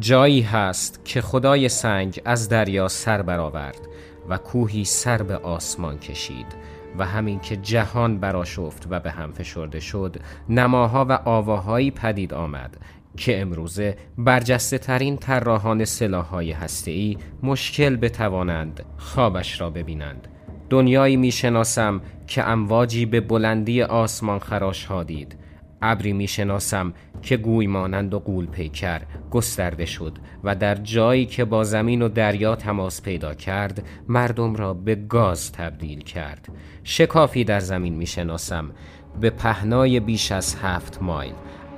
جایی هست که خدای سنگ از دریا سر برآورد و کوهی سر به آسمان کشید و همین که جهان براشفت و به هم فشرده شد نماها و آواهایی پدید آمد که امروزه برجسته ترین طراحان سلاحهای هسته‌ای مشکل بتوانند خوابش را ببینند. دنیایی می‌شناسم که امواجی به بلندی آسمان خراش ها دید ابری می‌شناسم که گوی مانند و قول پیکر گسترده شد و در جایی که با زمین و دریا تماس پیدا کرد مردم را به گاز تبدیل کرد. شکافی در زمین می‌شناسم. به پهنای بیش از هفت مایل.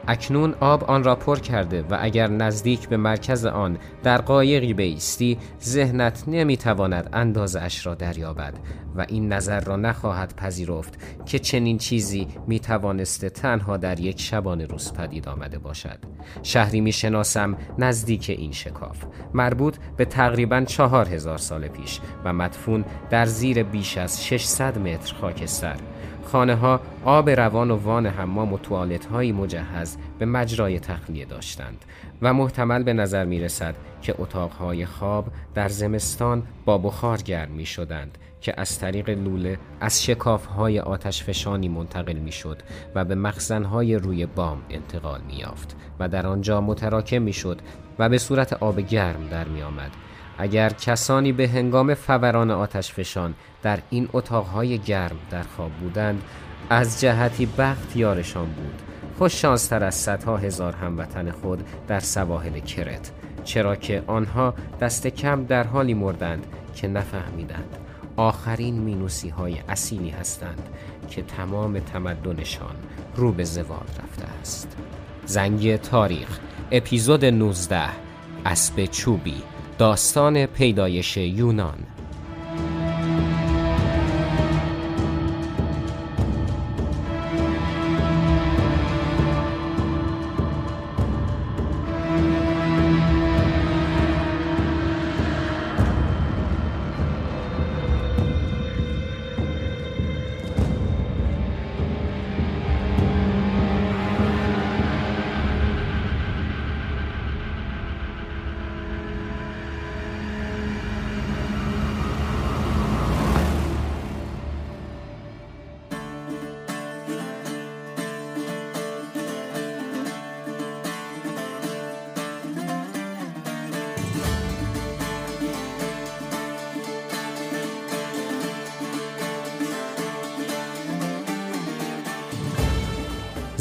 اکنون آب آن را پر کرده و اگر نزدیک به مرکز آن در قایقی بیستی ذهنت نمی‌تواند اندازه اش را دریابد و این نظر را نخواهد پذیرفت که چنین چیزی می‌توانسته تنها در یک شبانه روز پدید آمده باشد. شهری می‌شناسم نزدیک این شکاف مربوط به تقریبا چهار هزار سال پیش و مدفون در زیر بیش از 600 متر خاکستر. خانه ها آب روان و وان حمام و توالت های مجهز به مجرای تخلیه داشتند و محتمل به نظر می رسد که اتاقهای خواب در زمستان با بخار گرم می شدند که از طریق لوله از شکاف های آتش فشانی منتقل می شد و به مخزن های روی بام انتقال می یافت و در آنجا متراکم می شد و به صورت آب گرم در می آمد اگر کسانی به هنگام فوران آتش فشان در این اتاقهای گرم در خواب بودند از جهتی بخت یارشان بود. خوش تر از صدها هزار هموطن خود در سواحل کرت چرا که آنها دست کم در حالی مردند که نفهمیدند. آخرین مینوسی های اصیلی هستند که تمام تمدنشان رو به زوال رفته است. زنگ تاریخ اپیزود 19 اسب چوبی. داستان پیدایش یونان.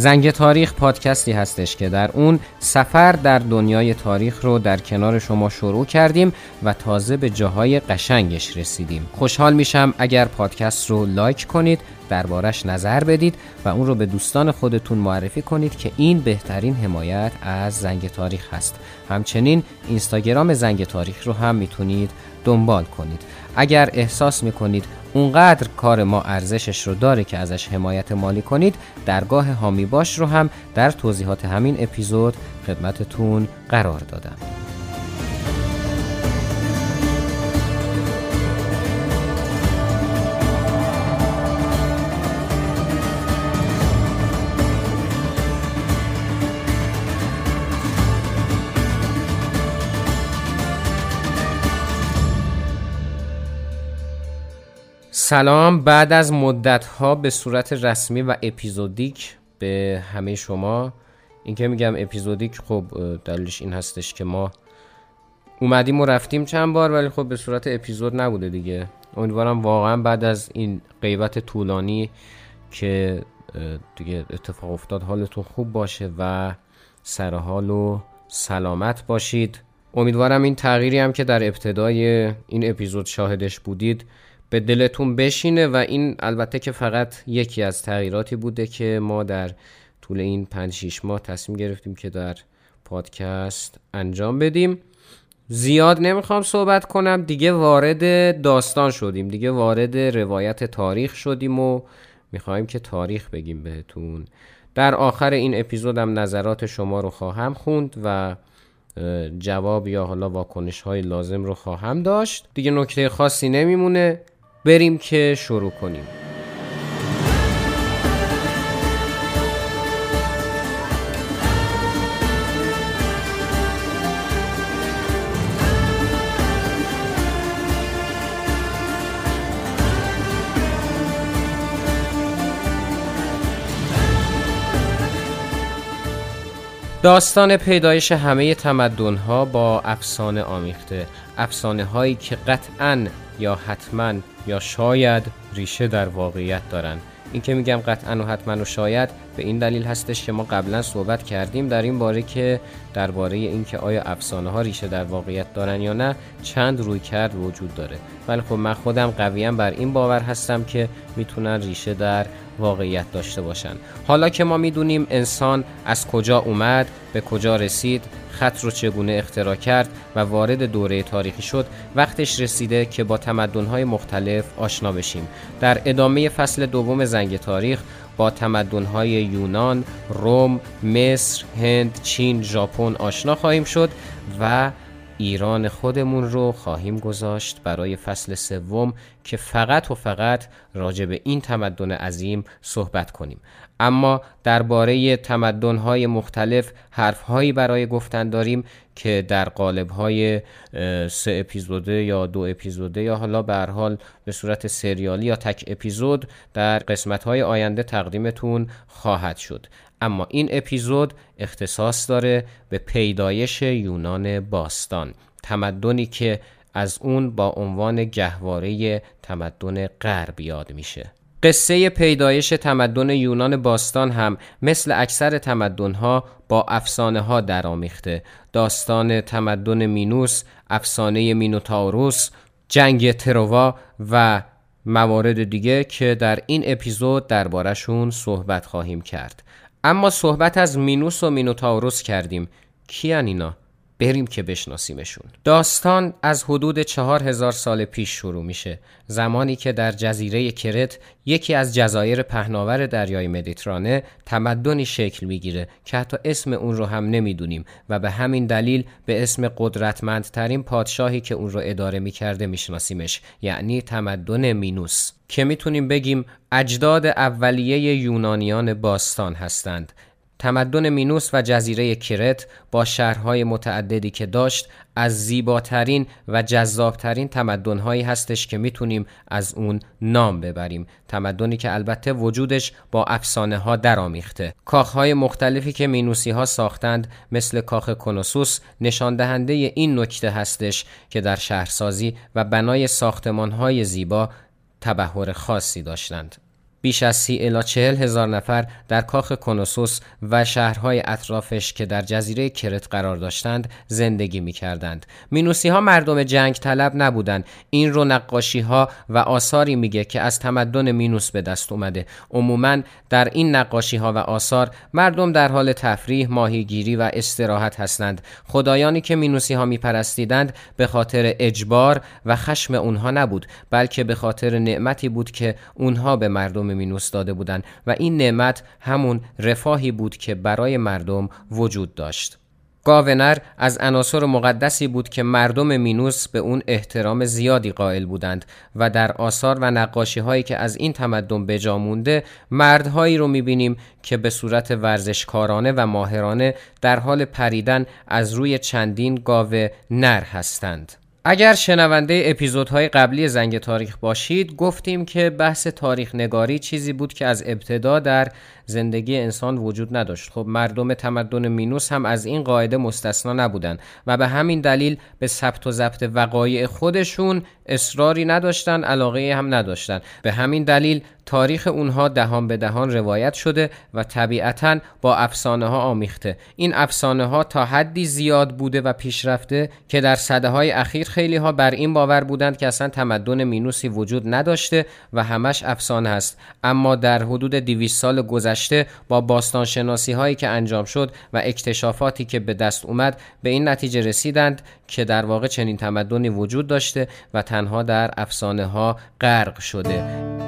زنگ تاریخ پادکستی هستش که در اون سفر در دنیای تاریخ رو در کنار شما شروع کردیم و تازه به جاهای قشنگش رسیدیم. خوشحال میشم اگر پادکست رو لایک کنید دربارش نظر بدید و اون رو به دوستان خودتون معرفی کنید که این بهترین حمایت از زنگ تاریخ هست. همچنین اینستاگرام زنگ تاریخ رو هم می‌تونید دنبال کنید. اگر احساس می‌کنید اونقدر کار ما ارزشش رو داره که ازش حمایت مالی کنید درگاه هامی باش رو هم در توضیحات همین اپیزود خدمتتون قرار دادم. سلام. بعد از مدت ها به صورت رسمی و اپیزودیک به همه شما این که میگم اپیزودیک خب دلیلش این هستش که ما اومدیم و رفتیم چند بار ولی خب به صورت اپیزود نبوده دیگه. امیدوارم واقعا بعد از این غیبت طولانی که دیگه اتفاق افتاد حالتون خوب باشه و سرحال و سلامت باشید. امیدوارم این تغییری هم که در ابتدای این اپیزود شاهدش بودید به دلتون بشینه و این البته که فقط یکی از تغییراتی بوده که ما در طول این 5 6 ماه تصمیم گرفتیم که در پادکست انجام بدیم. زیاد نمی‌خوام صحبت کنم. دیگه وارد داستان شدیم. دیگه وارد روایت تاریخ شدیم و می‌خوایم که تاریخ بگیم بهتون. در آخر این اپیزودم نظرات شما رو خواهم خوند و جواب یا حالا واکنش های لازم رو خواهم داشت. دیگه نکته خاصی نمیمونه. بریم که شروع کنیم. داستان پیدایش همه تمدن ها با افسانه آمیخته. افسانه هایی که قطعا یا حتما یا شاید ریشه در واقعیت دارن. این که میگم قطعا و حتما و شاید به این دلیل هستش که ما قبلا صحبت کردیم در این باره که درباره اینکه آیا افسانه ها ریشه در واقعیت دارن یا نه چند روی کرد وجود داره. ولی خب من خودم قویم بر این باور هستم که می‌تونن ریشه در واقعیت داشته باشن. حالا که ما می‌دونیم انسان از کجا اومد به کجا رسید خط رو چگونه اختراع کرد و وارد دوره تاریخی شد وقتش رسیده که با تمدن‌های مختلف آشنا بشیم. در ادامه فصل دوم زنگ تاریخ با تمدن‌های یونان، روم، مصر، هند، چین، ژاپن آشنا خواهیم شد و ایران خودمون رو خواهیم گذاشت برای فصل سوم که فقط و فقط راجع به این تمدن عظیم صحبت کنیم. اما درباره تمدن‌های مختلف حرفهایی برای گفتن داریم که در قالب‌های سه اپیزوده یا دو اپیزوده یا حالا به حال به صورت سریالی یا تک اپیزود در قسمت‌های آینده تقدیمتون خواهد شد. اما این اپیزود اختصاص داره به پیدایش یونان باستان تمدنی که از اون با عنوان گهواره تمدن غرب یاد میشه. قصه پیدایش تمدن یونان باستان هم مثل اکثر تمدنها با افسانه ها درآمیخته. داستان تمدن مینوس، افسانه مینوتاوروس، جنگ تروا و موارد دیگه که در این اپیزود دربارشون صحبت خواهیم کرد. اما صحبت از مینوس و مینوتاوروس کردیم. کیان اینا؟ بریم که بشناسیمشون. داستان از حدود چهار هزار سال پیش شروع میشه. زمانی که در جزیره کرت یکی از جزایر پهناور دریای مدیترانه تمدنی شکل می‌گیره که حتی اسم اون رو هم نمی‌دونیم و به همین دلیل به اسم قدرتمندترین پادشاهی که اون رو اداره می‌کرده میشناسیمش یعنی تمدن مینوس. که می‌تونیم بگیم اجداد اولیه یونانیان باستان هستند. تمدن مینوس و جزیره کرت با شهرهای متعددی که داشت از زیباترین و جذابترین تمدنهایی هستش که می‌تونیم از اون نام ببریم. تمدنی که البته وجودش با افسانه ها درآمیخته. کاخهای مختلفی که مینوسی ها ساختند مثل کاخ کنوسوس نشان دهنده این نکته هستش که در شهرسازی و بنای ساختمان های زیبا تبهر خاصی داشتند. بیش از سی الا چهل هزار نفر در کاخ کنوسوس و شهرهای اطرافش که در جزیره کرت قرار داشتند زندگی می کردند. مینوسی ها مردم جنگ طلب نبودند. این رو نقاشی ها و آثاری میگه که از تمدن مینوس به دست اومده. عموما در این نقاشی ها و آثار مردم در حال تفریح، ماهیگیری و استراحت هستند. خدایانی که مینوسی ها می پرستیدند به خاطر اجبار و خشم اونها نبود بلکه به خاطر نعمتی بود که اونها به مردم مینوس داده بودند و این نعمت همون رفاهی بود که برای مردم وجود داشت. گاونر از عناصر مقدسی بود که مردم مینوس به اون احترام زیادی قائل بودند و در آثار و نقاشی هایی که از این تمدن بجا مونده مردهایی رو می‌بینیم که به صورت ورزشکارانه و ماهرانه در حال پریدن از روی چندین گاوه نر هستند. اگر شنونده اپیزودهای قبلی زنگ تاریخ باشید گفتیم که بحث تاریخ نگاری چیزی بود که از ابتدا در زندگی انسان وجود نداشت. خب مردم تمدن مینوس هم از این قاعده مستثنا نبودند و به همین دلیل به ثبت و ضبط وقایع خودشون اصراری نداشتن علاقه هم نداشتن. به همین دلیل تاریخ اونها دهان به دهان روایت شده و طبیعتا با افسانه ها آمیخته. این افسانه ها تا حدی زیاد بوده و پیشرفته که در صده های اخیر خیلی ها بر این باور بودند که اصلا تمدن مینوسی وجود نداشته و همش افسانه است. اما در حدود 200 سال گذشته با باستان شناسی هایی که انجام شد و اکتشافاتی که به دست اومد به این نتیجه رسیدند که در واقع چنین تمدنی وجود داشته و تنها در افسانه ها غرق شده.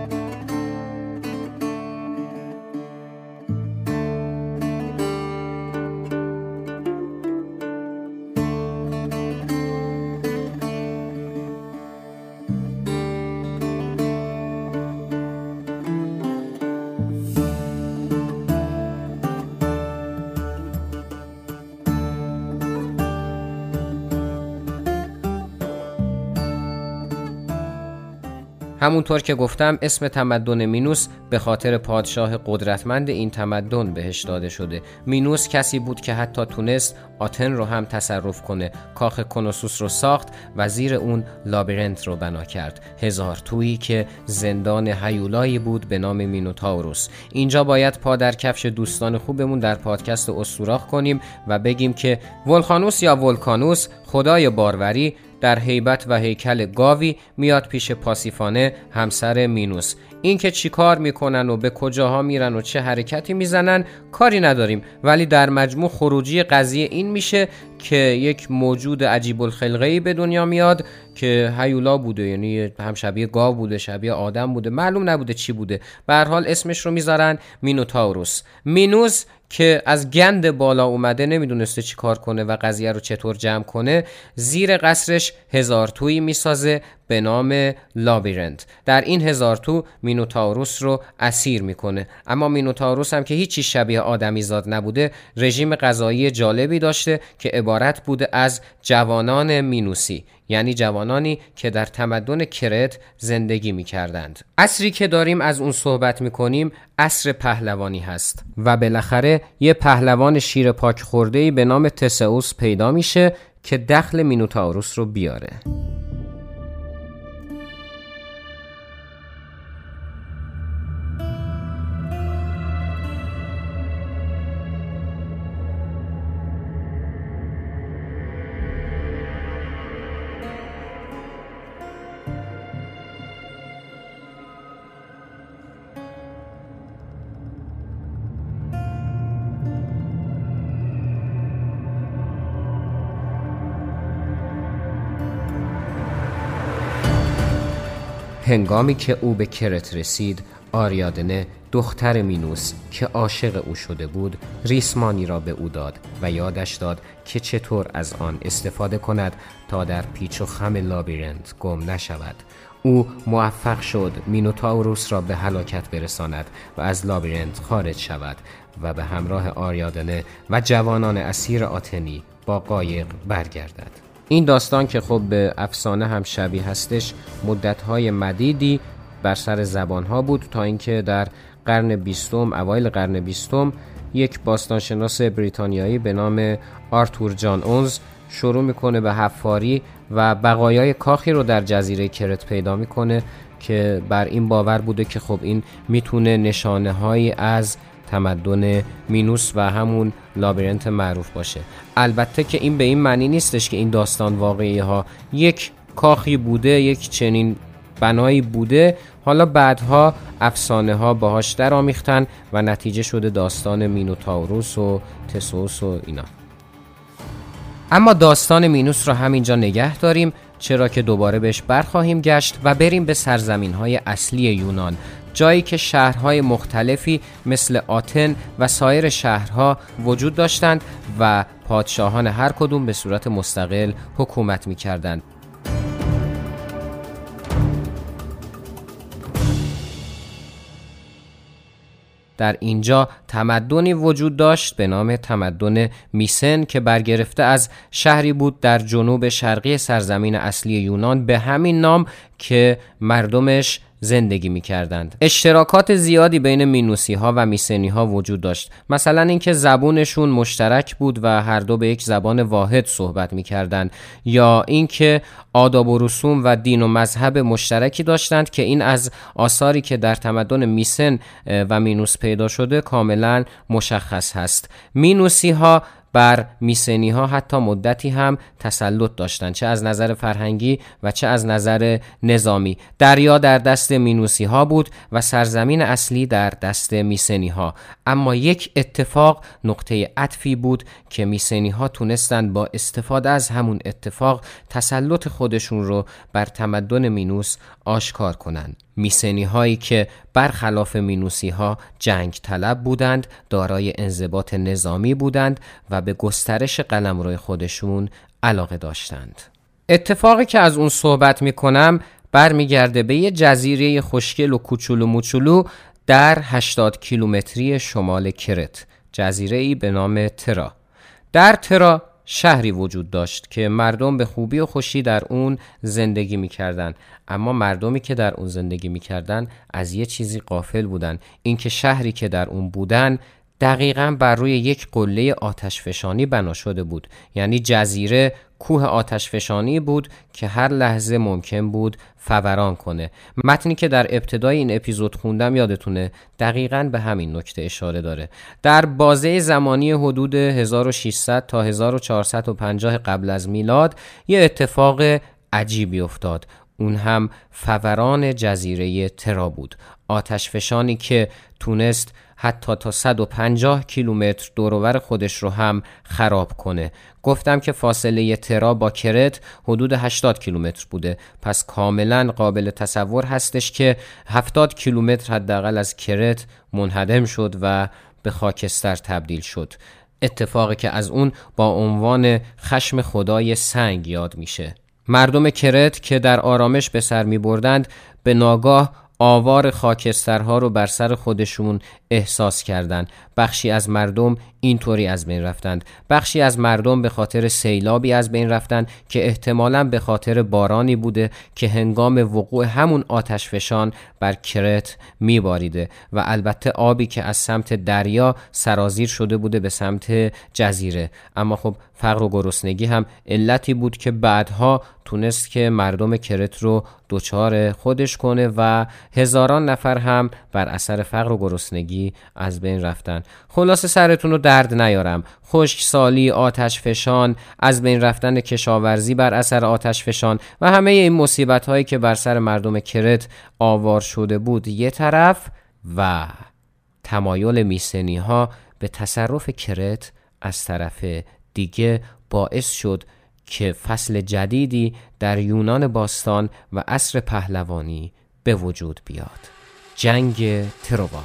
همونطور که گفتم اسم تمدن مینوس به خاطر پادشاه قدرتمند این تمدن بهش داده شده. مینوس کسی بود که حتی تونست آتن رو هم تصرف کنه. کاخ کنوسوس رو ساخت و زیر اون لابرنت رو بنا کرد. هزار تویی که زندان هیولایی بود به نام مینوتاوروس. اینجا باید پا در کفش دوستان خوبمون در پادکست استوراخ کنیم و بگیم که ولخانوس یا ولکانوس خدای باروری در هیبت و هیکل گاوی میاد پیش پاسیفانه همسر مینوس. اینکه چی کار می‌کنن و به کجاها میرن و چه حرکتی می‌زنن کاری نداریم. ولی در مجموع خروجی قضیه این میشه که یک موجود عجیب الخلقه به دنیا میاد که هیولا بوده یعنی هم شبیه گاو بوده شبیه آدم بوده معلوم نبوده چی بوده. به حال اسمش رو می‌ذارن مینوتاوروس مینوس که از گند بالا اومده نمی‌دونسته چی کار کنه و قضیه رو چطور جمع کنه زیر قصرش هزار تویی می‌سازه به نام لابیرنت در این هزار تو مینوتاوروس رو اسیر می‌کنه اما مینوتاوروس هم که هیچی شبیه آدمی زاد نبوده رژیم غذایی جالبی داشته که عبارت بوده از جوانان مینوسی یعنی جوانانی که در تمدن کرت زندگی می کردند. اصری که داریم از اون صحبت می کنیم اصر پهلوانی هست و بالاخره یه پهلوان شیر پاک خورده به نام تسئوس پیدا میشه که دخل مینوتاوروس رو بیاره. هنگامی که او به کرت رسید آریادنه دختر مینوس که عاشق او شده بود ریسمانی را به او داد و یادش داد که چطور از آن استفاده کند تا در پیچ و خم لابیرنت گم نشود. او موفق شد مینوتاوروس را به هلاکت برساند و از لابیرنت خارج شود و به همراه آریادنه و جوانان اسیر آتنی با قایق برگردد. این داستان که خب به افسانه هم شبیه هستش مدتهای مدیدی بر سر زبانها بود تا اینکه در قرن بیستم اوایل قرن بیستم یک باستانشناس بریتانیایی به نام آرتور جان اونز شروع می‌کنه به حفاری و بقایای کاخی رو در جزیره کرت پیدا می‌کنه که بر این باور بوده که خب این می‌تونه نشانه هایی از تمدن مینوس و همون لابرنت معروف باشه. البته که این به این معنی نیستش که این داستان واقعی ها یک کاخی بوده یک چنین بنایی بوده. حالا بعدها افسانه ها باهاش در آمیختن و نتیجه شده داستان مینوتاوروس و تسوس و اینا. اما داستان مینوس را همینجا نگه داریم چرا که دوباره بهش برخواهیم گشت و بریم به سرزمین های اصلی یونان. جایی که شهرهای مختلفی مثل آتن و سایر شهرها وجود داشتند و پادشاهان هر کدوم به صورت مستقل حکومت می کردند. در اینجا تمدنی وجود داشت به نام تمدن میسن که برگرفته از شهری بود در جنوب شرقی سرزمین اصلی یونان به همین نام که مردمش زندگی می کردند. اشتراکات زیادی بین مینوسی ها و میسنی ها وجود داشت. مثلا اینکه زبونشون مشترک بود و هر دو به یک زبان واحد صحبت می کردند یا اینکه آداب و رسوم و دین و مذهب مشترکی داشتند که این از آثاری که در تمدن میسن و مینوس پیدا شده کاملا مشخص هست. مینوسی ها بر میسنی ها حتی مدتی هم تسلط داشتند چه از نظر فرهنگی و چه از نظر نظامی. دریا در دست مینوسی ها بود و سرزمین اصلی در دست میسنی ها اما یک اتفاق نقطه عطفی بود که میسنی ها تونستند با استفاده از همون اتفاق تسلط خودشون رو بر تمدن مینوس آشکار کنند میسنی هایی که برخلاف مینوسی ها جنگ طلب بودند دارای انضباط نظامی بودند و به گسترش قلمرو خودشون علاقه داشتند. اتفاقی که از اون صحبت می کنم برمیگرده به یه جزیره خوشگل و کوچولو موچولو در 80 کیلومتری شمال کرت جزیره ای به نام ترا. در ترا شهری وجود داشت که مردم به خوبی و خوشی در اون زندگی می‌کردند اما مردمی که در اون زندگی می‌کردند از یه چیزی قافل بودن. اینکه شهری که در اون بودن دقیقا بر روی یک قله آتشفشانی بنا شده بود. یعنی جزیره کوه آتشفشانی بود که هر لحظه ممکن بود فوران کنه. متنی که در ابتدای این اپیزود خوندم یادتونه دقیقا به همین نکته اشاره داره. در بازه زمانی حدود 1600 تا 1450 قبل از میلاد یه اتفاق عجیبی افتاد. اون هم فوران جزیره ترا بود. آتشفشانی که تونست حتی تا 150 کیلومتر دورور خودش رو هم خراب کنه. گفتم که فاصله ترا با کرت حدود 80 کیلومتر بوده. پس کاملا قابل تصور هستش که 70 کیلومتر حداقل از کرت منهدم شد و به خاکستر تبدیل شد. اتفاقی که از اون با عنوان خشم خدای سنگ یاد میشه. مردم کرت که در آرامش به سر می بردند به ناگاه آوار خاکسترها رو بر سر خودشون احساس کردند بخشی از مردم اینطوری از بین رفتند. بخشی از مردم به خاطر سیلابی از بین رفتند که احتمالا به خاطر بارانی بوده که هنگام وقوع همون آتش فشان بر کرت میباریده و البته آبی که از سمت دریا سرازیر شده بوده به سمت جزیره. اما خب فقر و گرسنگی هم علتی بود که بعدها تونست که مردم کرت رو دچار خودش کنه و هزاران نفر هم بر اثر فقر و گرسنگی از بین رفتن. خلاصه سرتون رو درد نیارم. خشک سالی آتش فشان از بین رفتن کشاورزی بر اثر آتش فشان و همه این مصیبت هایی که بر سر مردم کرت آوار شده بود. یه طرف و تمایل میسنی ها به تصرف کرت از طرف دیگه باعث شد که فصل جدیدی در یونان باستان و عصر پهلوانی به وجود بیاد. جنگ تروبا.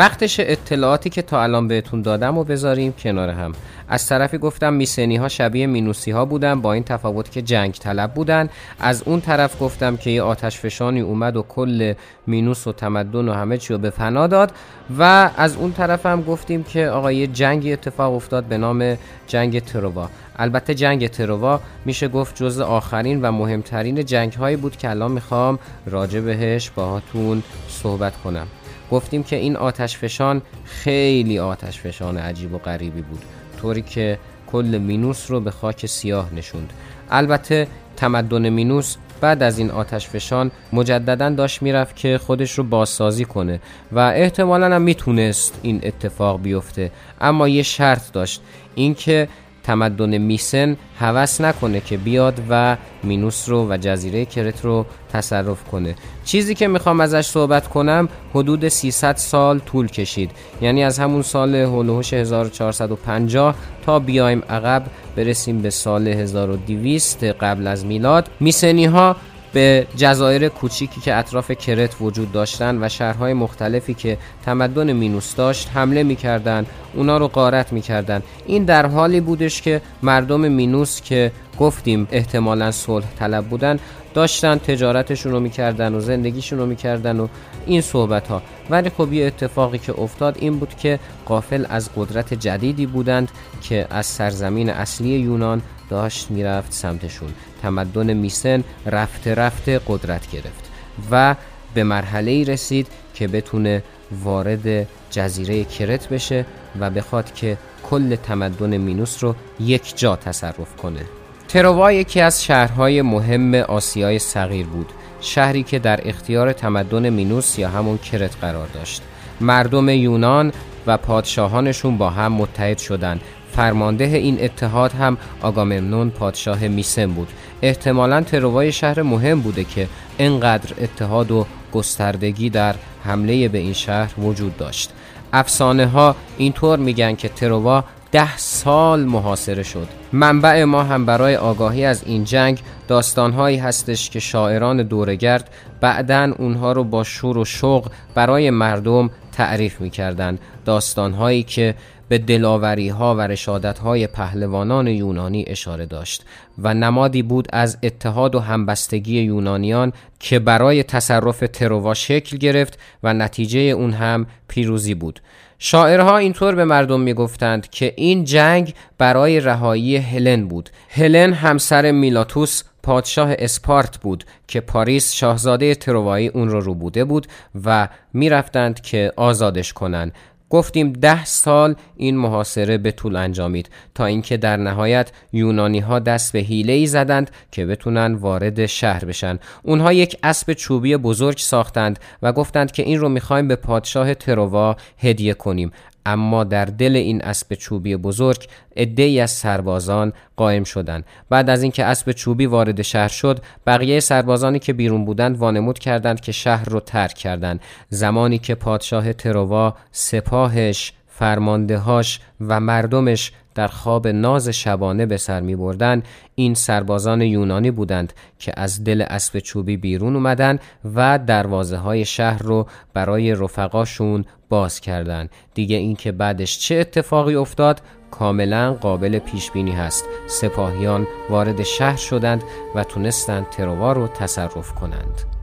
وقتش اطلاعاتی که تا الان بهتون دادم و بذاریم کنار هم. از طرفی گفتم میسنی ها شبیه مینوسی ها بودن با این تفاوت که جنگ طلب بودن. از اون طرف گفتم که یه آتش فشانی اومد و کل مینوس و تمدن و همه چی رو به فنا داد. و از اون طرف هم گفتیم که آقا یه جنگی اتفاق افتاد به نام جنگ تروا البته جنگ تروا میشه گفت جز آخرین و مهمترین جنگ هایی بود که الان می‌خوام راجع بهش باهاتون صحبت کنم. گفتیم که این آتش فشان خیلی آتش فشان عجیب و غریبی بود طوری که کل مینوس رو به خاک سیاه نشوند. البته تمدن مینوس بعد از این آتش فشان مجددا داشت می‌رفت که خودش رو بازسازی کنه و احتمالا هم می‌تونست این اتفاق بیفته. اما یه شرط داشت اینکه تمدن میسن هوس نکنه که بیاد و مینوس رو و جزیره کرت رو تصرف کنه. چیزی که می‌خوام ازش صحبت کنم حدود 300 سال طول کشید. یعنی از همون سال هلوهوش 1450 تا بیایم عقب برسیم به سال 1200 قبل از میلاد. میسنی ها به جزایر کوچیکی که اطراف کرت وجود داشتن و شهرهای مختلفی که تمدن مینوس داشت حمله می‌کردند اونا رو غارت می‌کردن. این در حالی بودش که مردم مینوس که گفتیم احتمالا صلح طلب بودن داشتن تجارتشون رو می‌کردن و زندگیشون رو می‌کردن و این صحبت ها ولی خب یه اتفاقی که افتاد این بود که قافل از قدرت جدیدی بودند که از سرزمین اصلی یونان داشت می‌رفت سمتشون. تمدن میسن رفته رفته قدرت گرفت و به مرحله رسید که بتونه وارد جزیره کرت بشه و بخواد که کل تمدن مینوس رو یک جا تصرف کنه. تروا یکی از شهرهای مهم آسیای صغیر بود شهری که در اختیار تمدن مینوس یا همون کرت قرار داشت. مردم یونان و پادشاهانشون با هم متحد شدند فرمانده این اتحاد هم آگاممنون پادشاه میسن بود. احتمالا تروای شهر مهم بوده که انقدر اتحاد و گستردگی در حمله به این شهر وجود داشت. افسانه ها اینطور میگن که تروا ده سال محاصره شد. منبع ما هم برای آگاهی از این جنگ داستانهایی هستش که شاعران دورگرد بعدا اونها رو با شور و شوق برای مردم تعریف می‌کردند. داستانهایی که به دلاوری ها و رشادت های پهلوانان یونانی اشاره داشت و نمادی بود از اتحاد و همبستگی یونانیان که برای تصرف تروا شکل گرفت و نتیجه اون هم پیروزی بود. شاعرها اینطور به مردم می‌گفتند که این جنگ برای رهایی هلن بود. هلن همسر میلاتوس پادشاه اسپارت بود که پاریس شاهزاده تروایی اون رو روبوده بود و می‌رفتند که آزادش کنند گفتیم ده سال این محاصره به طول انجامید تا اینکه در نهایت یونانی ها دست به حیله ای زدند که بتونن وارد شهر بشن. اونها یک اسب چوبی بزرگ ساختند و گفتند که این رو می‌خوایم به پادشاه تروا هدیه کنیم. اما در دل این اسب چوبی بزرگ ای از سربازان قائم شدند. بعد از اینکه اسب چوبی وارد شهر شد بقیه سربازانی که بیرون بودند وانمود کردند که شهر رو ترک کردند. زمانی که پادشاه تروا سپاهش فرماندهاش و مردمش در خواب ناز شبانه به سر می بردن این سربازان یونانی بودند که از دل اسب چوبی بیرون اومدن و دروازه های شهر رو برای رفقاشون باز کردند. دیگه اینکه بعدش چه اتفاقی افتاد کاملا قابل پیش بینی هست سپاهیان وارد شهر شدند و تونستند تروا رو تصرف کنند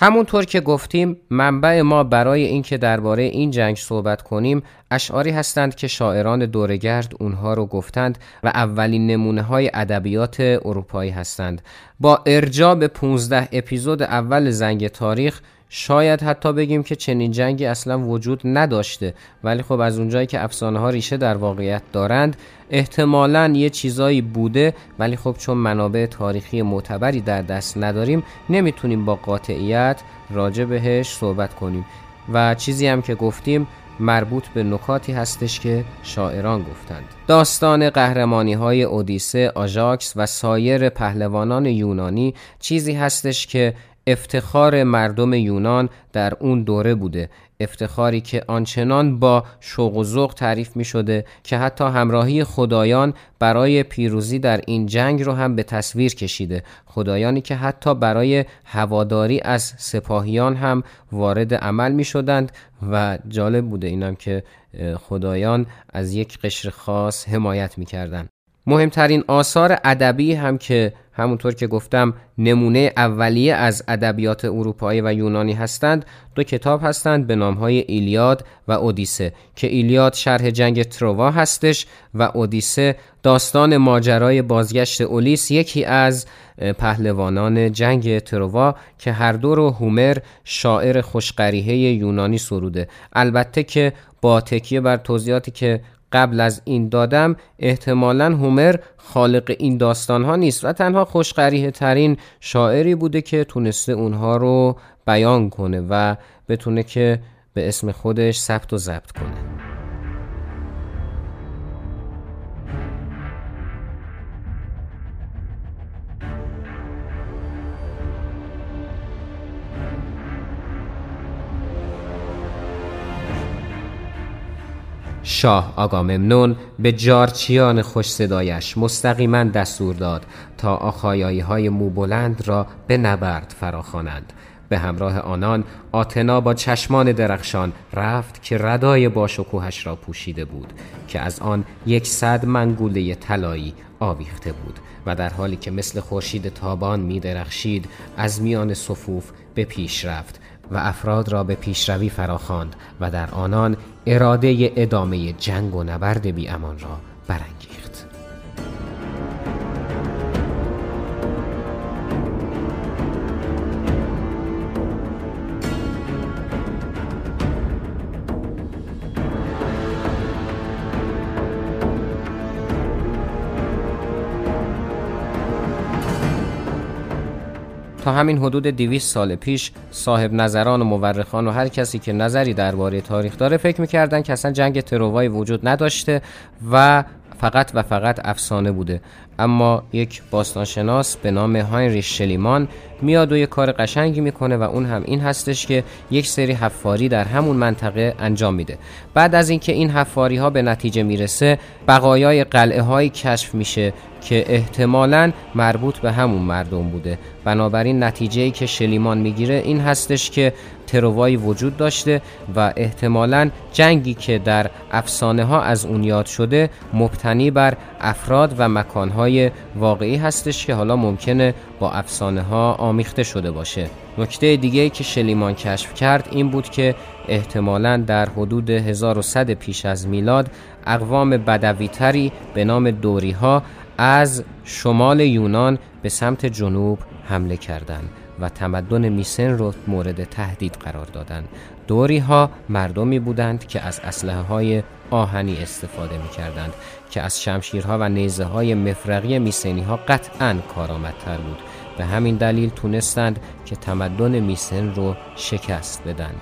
همونطور که گفتیم منبع ما برای اینکه درباره این جنگ صحبت کنیم اشعاری هستند که شاعران دورگرد اونها رو گفتند و اولین نمونه های ادبیات اروپایی هستند. با ارجاع به 15 اپیزود اول زنگ تاریخ شاید حتی بگیم که چنین جنگی اصلا وجود نداشته. ولی خب از اونجایی که افسانه ها ریشه در واقعیت دارند احتمالا یه چیزایی بوده ولی خب چون منابع تاریخی معتبری در دست نداریم نمی‌تونیم با قاطعیت راجع بهش صحبت کنیم. و چیزی هم که گفتیم مربوط به نکاتی هستش که شاعران گفتند. داستان قهرمانی های اودیسه، آژاکس و سایر پهلوانان یونانی چیزی هستش که افتخار مردم یونان در اون دوره بوده. افتخاری که آنچنان با شوق و ذوق تعریف می شده که حتی همراهی خدایان برای پیروزی در این جنگ رو هم به تصویر کشیده خدایانی که حتی برای هواداری از سپاهیان هم وارد عمل می شدند و جالب بوده اینم که خدایان از یک قشر خاص حمایت می کردن. مهمترین آثار ادبی هم که همونطور که گفتم نمونه اولیه از ادبیات اروپایی و یونانی هستند دو کتاب هستند به نامهای ایلیاد و اودیسه که ایلیاد شرح جنگ تروا هستش و اودیسه داستان ماجرای بازگشت اولیس یکی از پهلوانان جنگ تروا که هر دو رو هومر شاعر خوشقریحه یونانی سروده. البته که با تکیه بر توضیحاتی که قبل از این دادم احتمالا هومر خالق این داستان ها نیست و تنها خوشقریه ترین شاعری بوده که تونسته اونها رو بیان کنه و بتونه که به اسم خودش ثبت و ضبط کنه. شاه آگاممنون به جارچیان خوش صدایش مستقیما دستور داد تا آخایایی های موبلند را به نبرد فراخوانند. به همراه آنان آتنا با چشمان درخشان رفت که ردای باشکوهش را پوشیده بود که از آن یک صد منگوله طلایی آویخته بود و در حالی که مثل خورشید تابان می درخشید از میان صفوف به پیش رفت و افراد را به پیشروی فراخواند و در آنان اراده ادامه جنگ و نبرد بی امان را برانگیخت. تا همین حدود 200 سال پیش صاحب نظران و مورخان و هر کسی که نظری درباره تاریخ داره فکر می‌کردن که اصلا جنگ تروای وجود نداشته و فقط و فقط افسانه بوده. اما یک باستانشناس به نام هاینریش شلیمان میاد و یک کار قشنگی می‌کنه و اون هم این هستش که یک سری حفاری در همون منطقه انجام میده. بعد از اینکه این حفاری ها به نتیجه می‌رسه بقایای قلعه های کشف میشه که احتمالا مربوط به همون مردم بوده. بنابراین نتیجه که شلیمان می‌گیره این هستش که تروایی وجود داشته و احتمالا جنگی که در افسانه ها از اون یاد شده مبتنی بر افراد و مکانهای واقعی هستش که حالا ممکنه با افسانه ها آمیخته شده باشه. نکته دیگه که شلیمان کشف کرد این بود که احتمالا در حدود 1100 پیش از میلاد اقوام بدویتری به نام دوری ها از شمال یونان به سمت جنوب حمله کردند و تمدن میسن را مورد تهدید قرار دادند. دوری ها مردمی بودند که از اسلحه های آهنی استفاده می کردند که از شمشیرها و نیزه های مفرقی میسنی ها قطعا کارآمدتر بود به همین دلیل تونستند که تمدن میسن رو شکست بدن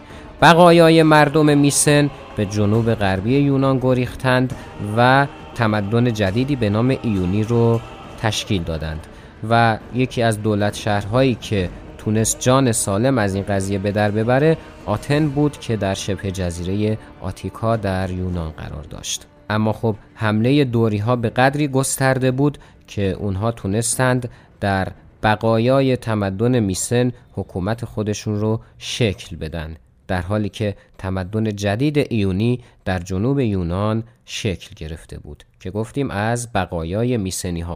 بقایای مردم میسن به جنوب غربی یونان گریختند و تمدن جدیدی به نام ایونی رو تشکیل دادند و یکی از دولت شهرهایی که تونست جان سالم از این قضیه به در ببره آتن بود که در شبه جزیره آتیکا در یونان قرار داشت. اما خب حمله دوری ها به قدری گسترده بود که اونها تونستند در بقایای تمدن میسن حکومت خودشون رو شکل بدن در حالی که تمدن جدید ایونی در جنوب یونان شکل گرفته بود که گفتیم از بقایای میسنی ها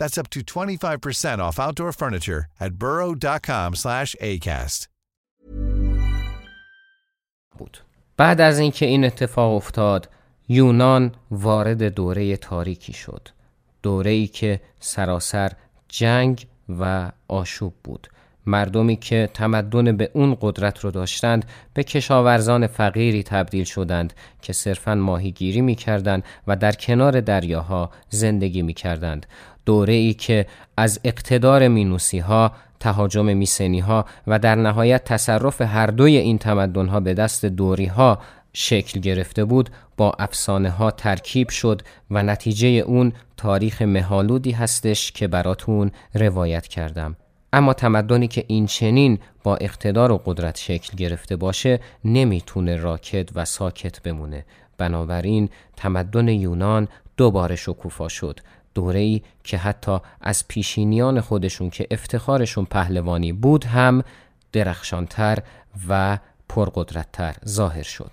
That's up to 25% off outdoor furniture at burrow.com slash ACAST. بعد از اینکه این اتفاق افتاد یونان وارد دوره تاریکی شد. دوره ای که سراسر جنگ و آشوب بود. مردمی که تمدن به اون قدرت رو داشتند به کشاورزان فقیری تبدیل شدند که صرفا ماهیگیری می کردند و در کنار دریاها زندگی می کردند دوره ای که از اقتدار مینوسی ها تهاجم میسنی ها و در نهایت تصرف هر دوی این تمدن ها به دست دوری ها شکل گرفته بود با افسانه ها ترکیب شد و نتیجه اون تاریخ مهالودی هستش که براتون روایت کردم. اما تمدنی که این چنین با اقتدار و قدرت شکل گرفته باشه نمی‌تونه راکت و ساکت بمونه. بنابراین تمدن یونان دوباره شکوفا شد. دوره ای که حتی از پیشینیان خودشون که افتخارشون پهلوانی بود هم درخشانتر و پرقدرتتر ظاهر شد.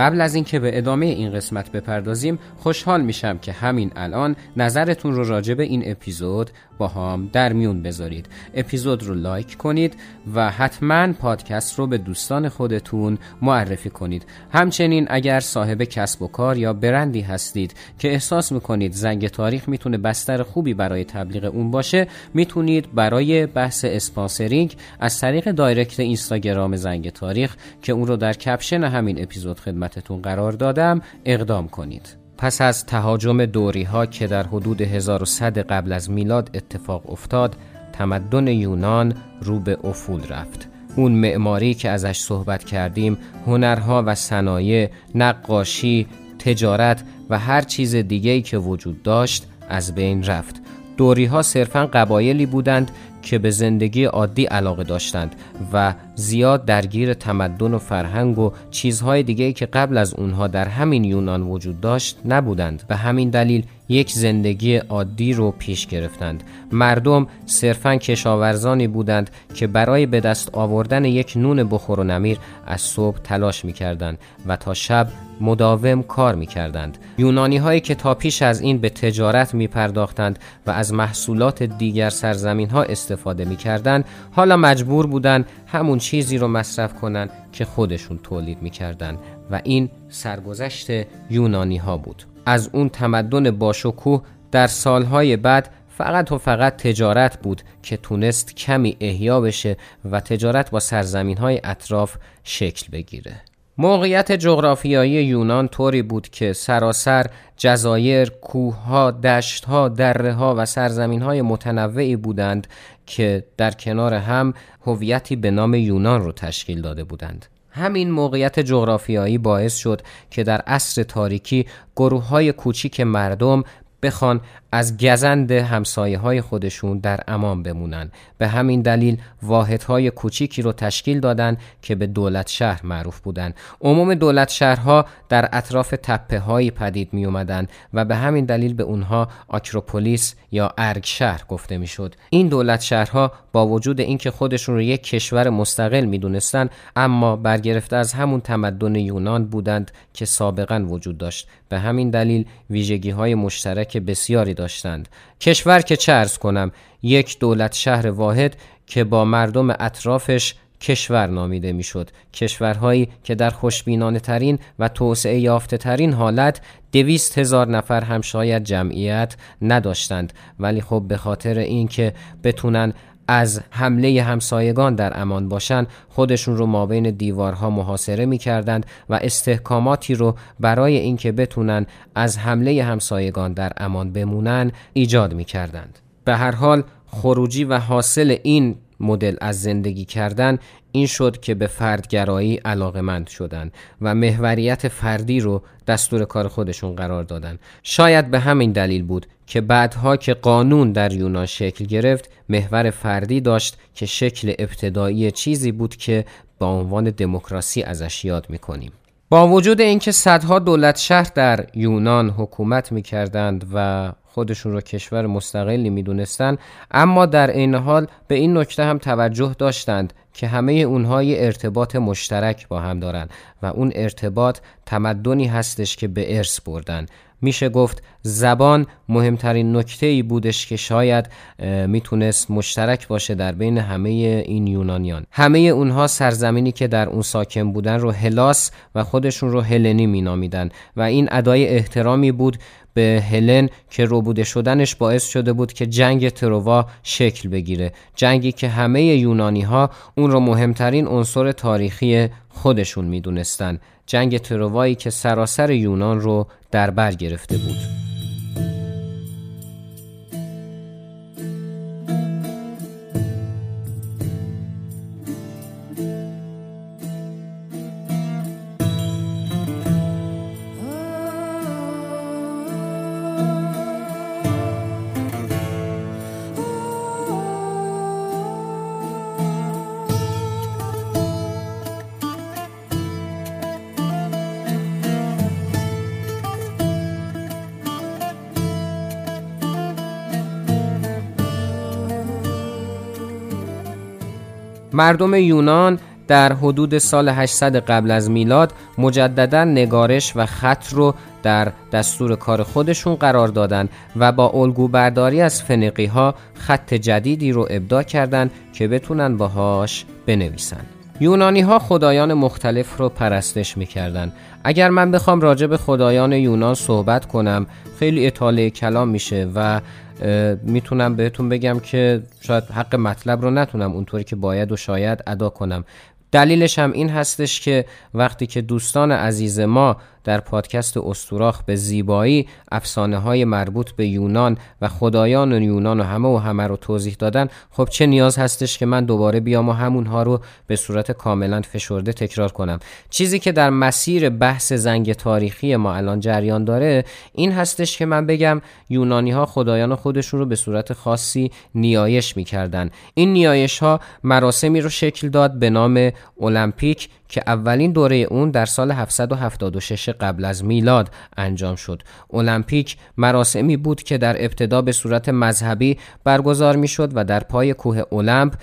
قبل از اینکه به ادامه این قسمت بپردازیم خوشحال میشم که همین الان نظرتون رو راجع به این اپیزود با هم در میون بذارید. اپیزود رو like کنید و حتما پادکست رو به دوستان خودتون معرفی کنید. همچنین اگر صاحب کسب و کار یا برندی هستید که احساس می‌کنید زنگ تاریخ می‌تونه بستر خوبی برای تبلیغ اون باشه می‌تونید برای بحث sponsoring از طریق direct اینستاگرام زنگ تاریخ که اون رو در کپشن همین اپیزود خدمتتون قرار دادم اقدام کنید. پس از تهاجم دوری ها که در حدود 1100 قبل از میلاد اتفاق افتاد تمدن یونان رو به افول رفت. اون معماری که ازش صحبت کردیم هنرها و صنایع نقاشی تجارت و هر چیز دیگه‌ای که وجود داشت از بین رفت. دوری ها صرفا قبایلی بودند که به زندگی عادی علاقه داشتند و زیاد درگیر تمدن و فرهنگ و چیزهای دیگه که قبل از اونها در همین یونان وجود داشت نبودند به همین دلیل یک زندگی عادی رو پیش گرفتند. مردم صرفا کشاورزانی بودند که برای به دست آوردن یک نون بخور و نمیر از صبح تلاش می کردند و تا شب مداوم کار می کردند یونانی هایی که تا پیش از این به تجارت می پرداختند و از محصولات دیگر سرزمین ها استفاده می کردند حالا مجبور بودند همون چیزی رو مصرف کنند که خودشون تولید می کردند و این سرگذشت یونانی ها بود. از اون تمدن باشکوه در سالهای بعد فقط و فقط تجارت بود که تونست کمی احیا بشه و تجارت با سرزمین های اطراف شکل بگیره. موقعیت جغرافیایی یونان طوری بود که سراسر جزایر، کوهها، دشتها، درهها و سرزمینهای متنوعی بودند که در کنار هم هویتی به نام یونان رو تشکیل داده بودند. همین موقعیت جغرافیایی باعث شد که در عصر تاریکی گروه های کوچیک مردم بخوان از گزند همسایه های خودشون در امان بمونن. به همین دلیل واحدهای کوچیکی رو تشکیل دادن که به دولت شهر معروف بودن. عموم دولت شهرها در اطراف تپه هایی پدید می اومدن و به همین دلیل به اونها آکروپولیس یا ارگ شهر گفته می‌شد. این دولت شهرها با وجود اینکه خودشون رو یک کشور مستقل می‌دونستن اما برگرفته از همون تمدن یونان بودند که سابقا وجود داشت. به همین دلیل ویژگی های مشترک بسیاری داشتند. کشور که چرز کنم یک دولت شهر واحد که با مردم اطرافش کشور نامیده می‌شد. کشورهایی که در خوشبینانه ترین و توسعه یافته ترین حالت دویست هزار نفر هم شاید جمعیت نداشتند. ولی خب به خاطر اینکه بتونن از حمله همسایگان در امان باشند خودشون رو ما بین دیوارها محاصره می کردند و استحکاماتی رو برای اینکه بتونن از حمله همسایگان در امان بمونن ایجاد می کردند. به هر حال خروجی و حاصل این مدل از زندگی کردن این شد که به فردگرایی علاقمند شدند و محوریت فردی رو دستور کار خودشون قرار دادن. شاید به همین دلیل بود که بعدها که قانون در یونان شکل گرفت محور فردی داشت که شکل ابتدایی چیزی بود که با عنوان دموکراسی ازش یاد می‌کنیم. با وجود اینکه صدها دولت شهر در یونان حکومت می‌کردند و خودشون رو کشور مستقلی می‌دونستند اما در این حال به این نکته هم توجه داشتند که همه اونها یه ارتباط مشترک با هم دارن و اون ارتباط تمدنی هستش که به ارث بردن. میشه گفت زبان مهمترین نکته ای بودش که شاید می‌تونست مشترک باشه در بین همه این یونانیان. همه اونها سرزمینی که در اون ساکن بودن رو هلاس و خودشون رو هلنی مینامیدن و این ادای احترامی بود به هلن که روبوده شدنش باعث شده بود که جنگ تروا شکل بگیره. جنگی که همه یونانی ها اون رو مهمترین عنصر تاریخی خودشون می‌دونستن. جنگ تروایی که سراسر یونان رو در بر گرفته بود. مردم یونان در حدود سال 800 قبل از میلاد مجددا نگارش و خط رو در دستور کار خودشون قرار دادن و با الگو برداری از فنقی ها خط جدیدی رو ابدا کردند که بتونن باهاش بنویسن. یونانی ها خدایان مختلف رو پرستش می‌کردن. اگر من بخوام راجع به خدایان یونان صحبت کنم خیلی اطاله کلام میشه و می‌تونم بهتون بگم که شاید حق مطلب رو نتونم اونطوری که باید و شاید ادا کنم. دلیلش هم این هستش که وقتی که دوستان عزیز ما در پادکست استوراخ به زیبایی افسانه های مربوط به یونان و خدایان و یونان و همه و همه رو توضیح دادن خب چه نیاز هستش که من دوباره بیام و همونها رو به صورت کاملا فشرده تکرار کنم؟ چیزی که در مسیر بحث زنگ تاریخی ما الان جریان داره این هستش که من بگم یونانی ها خدایان خودشون رو به صورت خاصی نیایش می‌کردن. این نیایش ها مراسمی رو شکل داد به نام المپیک که اولین دوره اون در سال 776 قبل از میلاد انجام شد. المپیک مراسمی بود که در ابتدا به صورت مذهبی برگزار می شد و در پای کوه المپ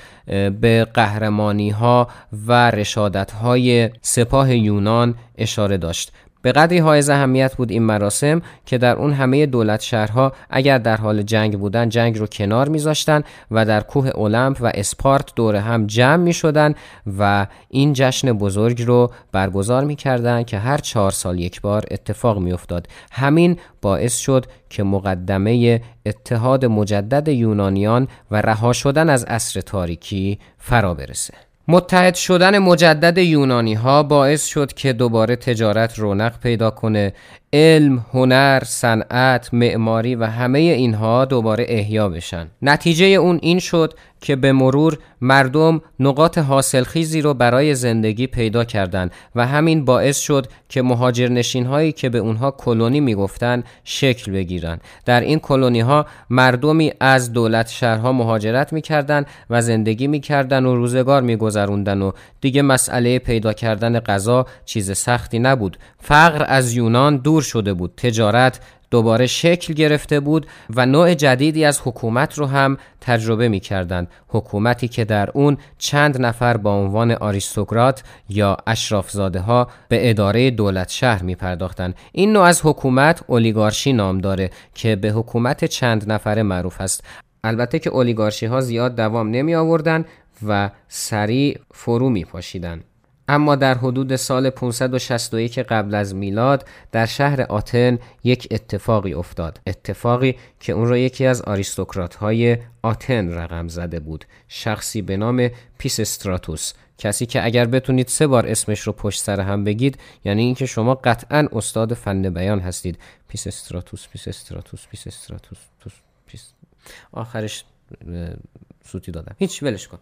به قهرمانی ها و رشادت های سپاه یونان اشاره داشت. به قدری های اهمیت بود این مراسم که در اون همه دولت شهرها اگر در حال جنگ بودن جنگ رو کنار میذاشتن و در کوه المپ و اسپارت دور هم جمع می شدن و این جشن بزرگ رو برگزار می‌کردند که هر چهار سال یک بار اتفاق میافتاد. همین باعث شد که مقدمه اتحاد مجدد یونانیان و رها شدن از عصر تاریکی فرا برسه. متحد شدن مجدد یونانی ها باعث شد که دوباره تجارت رونق پیدا کنه. علم، هنر، صنعت، معماری و همه اینها دوباره احیا بشن. نتیجه اون این شد که به مرور مردم نقاط حاصلخیزی رو برای زندگی پیدا کردند و همین باعث شد که مهاجرنشین هایی که به اونها کلونی می‌گفتن شکل بگیرن. در این کلونی ها مردمی از دولت شهرها مهاجرت می‌کردند و زندگی می‌کردن و روزگار میگذروندن و دیگه مسئله پیدا کردن غذا چیز سختی نبود. فقر از یونان دور شده بود. تجارت دوباره شکل گرفته بود و نوع جدیدی از حکومت رو هم تجربه می کردن. حکومتی که در اون چند نفر با عنوان آریستوکرات یا اشرافزاده ها به اداره دولت شهر می پرداختن. این نوع از حکومت اولیگارشی نام داره که به حکومت چند نفره معروف است. البته که اولیگارشی ها زیاد دوام نمی آوردن و سریع فرو می پاشیدن. اما در حدود سال 561 قبل از میلاد در شهر آتن یک اتفاقی افتاد. اتفاقی که اون را یکی از آریستوکرات های آتن رقم زده بود. شخصی به نام پیسستراتوس. کسی که اگر بتونید سه بار اسمش رو پشت سر هم بگید یعنی اینکه شما قطعا استاد فن بیان هستید. پیسستراتوس پیسستراتوس پیسستراتوس پیس آخرش سوتی دادم. هیچ ولش کن.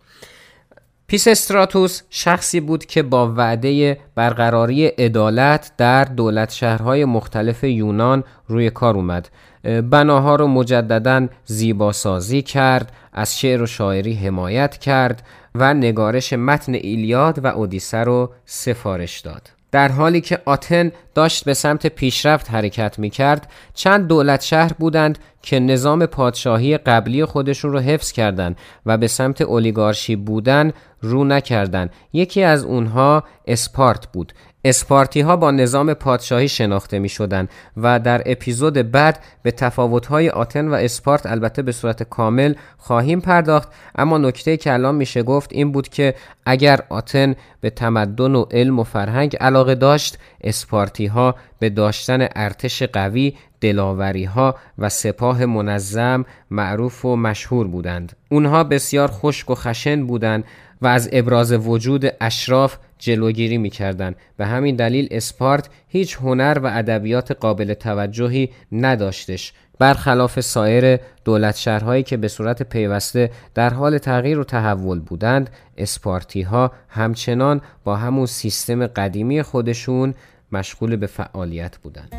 پیسستراتوس شخصی بود که با وعده برقراری عدالت در دولت شهرهای مختلف یونان روی کار اومد. بناها رو مجددا زیباسازی کرد از شعر و شاعری حمایت کرد و نگارش متن ایلیاد و اودیسه رو سفارش داد. در حالی که آتن داشت به سمت پیشرفت حرکت می کرد چند دولت شهر بودند که نظام پادشاهی قبلی خودشون رو حفظ کردند و به سمت اولیگارشی بودن رو نکردند یکی از اونها اسپارت بود. اسپارتی ها با نظام پادشاهی شناخته می شدن و در اپیزود بعد به تفاوت های آتن و اسپارت البته به صورت کامل خواهیم پرداخت. اما نکته که الان میشه گفت این بود که اگر آتن به تمدن و علم و فرهنگ علاقه داشت اسپارتی ها به داشتن ارتش قوی دلاوری ها و سپاه منظم معروف و مشهور بودند. اونها بسیار خشک و خشن بودند و از ابراز وجود اشراف جلوگیری می‌کردند و همین دلیل اسپارت هیچ هنر و ادبیات قابل توجهی نداشتش. برخلاف سایر دولت شهرهایی که به صورت پیوسته در حال تغییر و تحول بودند اسپارتی ها همچنان با همون سیستم قدیمی خودشون مشغول به فعالیت بودند.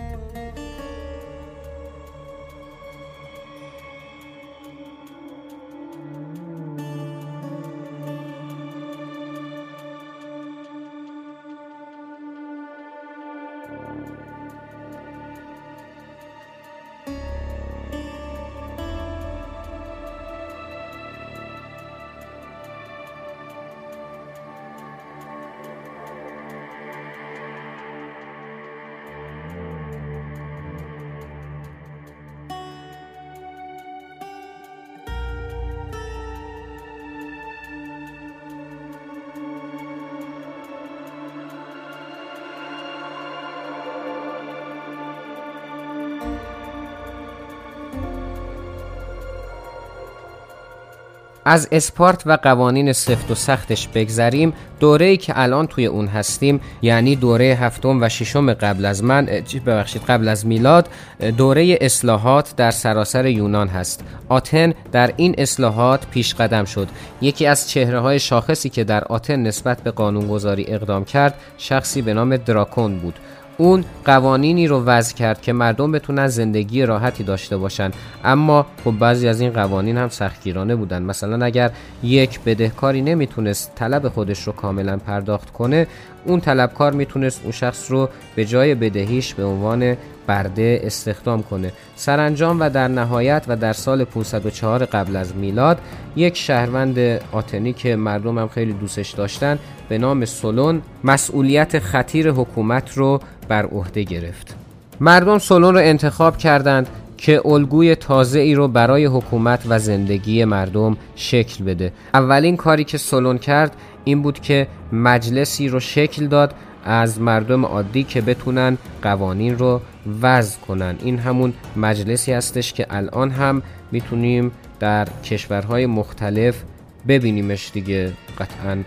از اسپارت و قوانین سفت و سختش بگذریم. دوره که الان توی اون هستیم یعنی دوره هفتم و ششم قبل از من ببخشید قبل از میلاد دوره اصلاحات در سراسر یونان هست. آتن در این اصلاحات پیش قدم شد. یکی از چهره های شاخصی که در آتن نسبت به قانونگذاری اقدام کرد شخصی به نام دراکون بود. اون قوانینی رو وضع کرد که مردم بتونن زندگی راحتی داشته باشن. اما خب بعضی از این قوانین هم سختگیرانه بودن. مثلا اگر یک بدهکاری نمی‌تونست طلب خودش رو کاملا پرداخت کنه اون طلبکار می‌تونست اون شخص رو به جای بدهیش به عنوان برده استخدام کنه. سرانجام و در نهایت و در سال 504 قبل از میلاد یک شهروند آتنی که مردم هم خیلی دوستش داشتن به نام سولون مسئولیت خطیر حکومت رو بر عهده گرفت. مردم سولون رو انتخاب کردند که الگوی تازه ای رو برای حکومت و زندگی مردم شکل بده. اولین کاری که سولون کرد این بود که مجلسی رو شکل داد از مردم عادی که بتونن قوانین رو وضع کنن. این همون مجلسی هستش که الان هم می‌تونیم در کشورهای مختلف ببینیمش دیگه. قطعا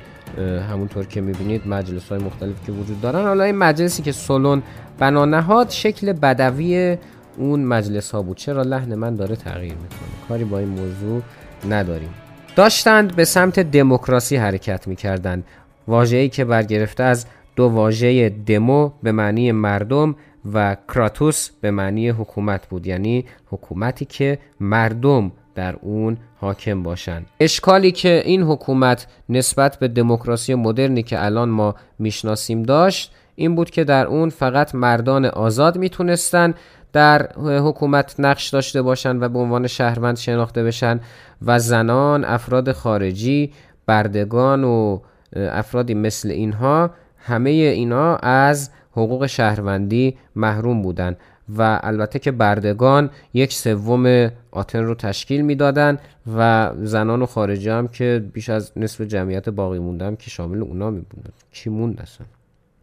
همونطور که می‌بینید مجلس های مختلف که وجود دارن. حالا این مجلسی که سولون بنا نهاد شکل بدوی اون مجلس ها بود. چرا لحن من داره تغییر می‌کنه؟ کاری با این موضوع نداریم. داشتند به سمت دموکراسی حرکت می‌کردند. واژه‌ای که برگرفته از دو واژه دمو به معنی مردم و کراتوس به معنی حکومت بود. یعنی حکومتی که مردم در اون حاکم باشند اشکالی که این حکومت نسبت به دموکراسی مدرنی که الان ما می‌شناسیم داشت این بود که در اون فقط مردان آزاد می‌تونستن در حکومت نقش داشته باشند و به عنوان شهروند شناخته بشن و زنان افراد خارجی بردگان و افرادی مثل اینها همه اینا از حقوق شهروندی محروم بودند و البته که بردگان یک سوم آتن رو تشکیل می‌دادند و زنان و خارجی هم که بیش از نصف جمعیت باقی موندم که شامل اونا می بودن کی موند اصلا؟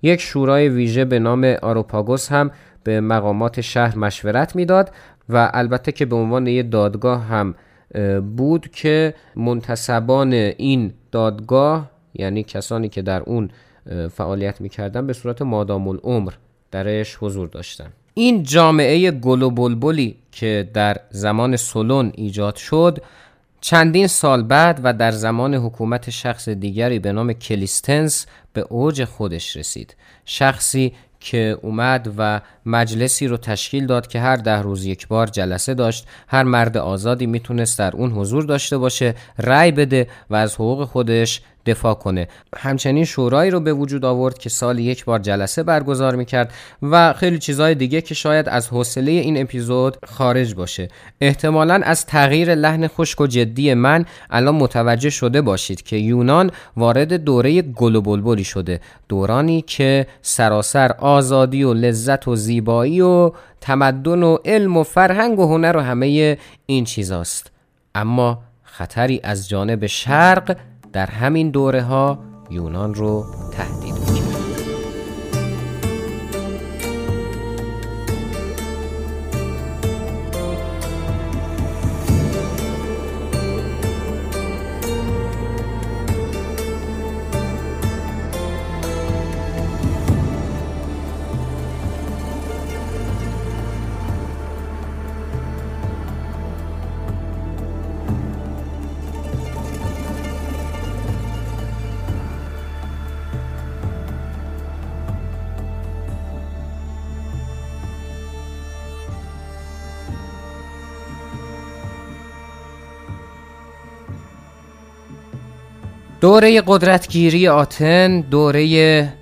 یک شورای ویژه به نام آروپاگوس هم به مقامات شهر مشورت می‌داد و البته که به عنوان یک دادگاه هم بود که منتصبان این دادگاه یعنی کسانی که در اون فعالیت می‌کردن به صورت مادام العمر درش حضور داشتن. این جامعه گل و بلبلی که در زمان سولون ایجاد شد چندین سال بعد و در زمان حکومت شخص دیگری به نام کلیستنس به اوج خودش رسید. شخصی که اومد و مجلسی رو تشکیل داد که هر ده روز یک بار جلسه داشت هر مرد آزادی می‌تونست در اون حضور داشته باشه رأی بده و از حقوق خودش دفاع کنه. همچنین شورایی رو به وجود آورد که سال یک بار جلسه برگزار می‌کرد و خیلی چیزهای دیگه که شاید از حوصله این اپیزود خارج باشه. احتمالا از تغییر لحن خشک و جدی من الان متوجه شده باشید که یونان وارد دوره گل و بلبلی شده. دورانی که سراسر آزادی و لذت و زیبایی و تمدن و علم و فرهنگ و هنر و همه این چیزاست. اما خطری از جانب شرق در همین دوره ها یونان رو تهدید دوره قدرتگیری آتن دوره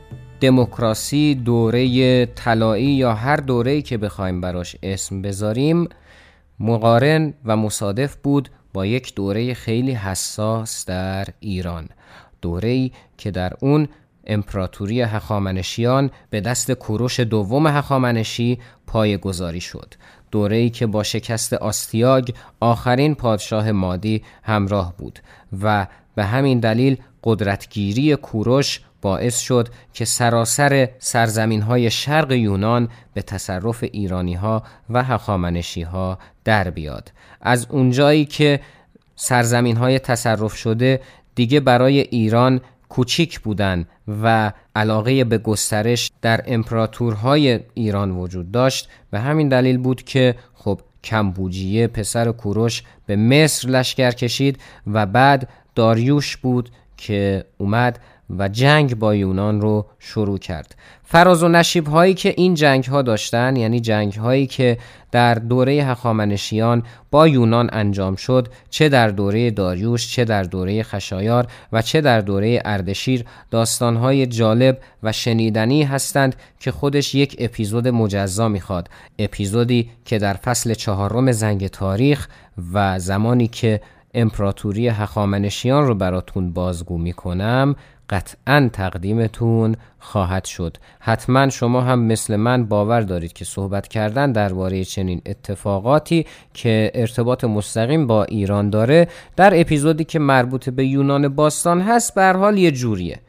دموکراسی دوره طلایی یا هر دوره‌ای که بخوایم براش اسم بذاریم مقارن و مصادف بود با یک دوره خیلی حساس در ایران. دوره‌ای که در اون امپراتوری هخامنشیان به دست کوروش دوم هخامنشی گذاری شد. دوره‌ای که با شکست آستیاگ آخرین پادشاه مادی همراه بود و به همین دلیل قدرتگیری کوروش باعث شد که سراسر سرزمین های شرق یونان به تصرف ایرانی ها و هخامنشی ها در بیاد. از اونجایی که سرزمین های تصرف شده دیگه برای ایران کوچیک بودن و علاقه به گسترش در امپراتورهای ایران وجود داشت به همین دلیل بود که خب کمبوجیه پسر کوروش به مصر لشکر کشید و بعد داریوش بود که اومد و جنگ با یونان رو شروع کرد. فراز و نشیب هایی که این جنگ ها داشتن یعنی جنگ هایی که در دوره هخامنشیان با یونان انجام شد چه در دوره داریوش چه در دوره خشایار و چه در دوره اردشیر داستان های جالب و شنیدنی هستند که خودش یک اپیزود مجزا می‌خواد. اپیزودی که در فصل چهارم زنگ تاریخ و زمانی که امپراتوری هخامنشیان رو براتون بازگو می‌کنم قطعا تقدیمتون خواهد شد. حتما شما هم مثل من باور دارید که صحبت کردن درباره چنین اتفاقاتی که ارتباط مستقیم با ایران داره در اپیزودی که مربوط به یونان باستان هست به حال یه جوریه.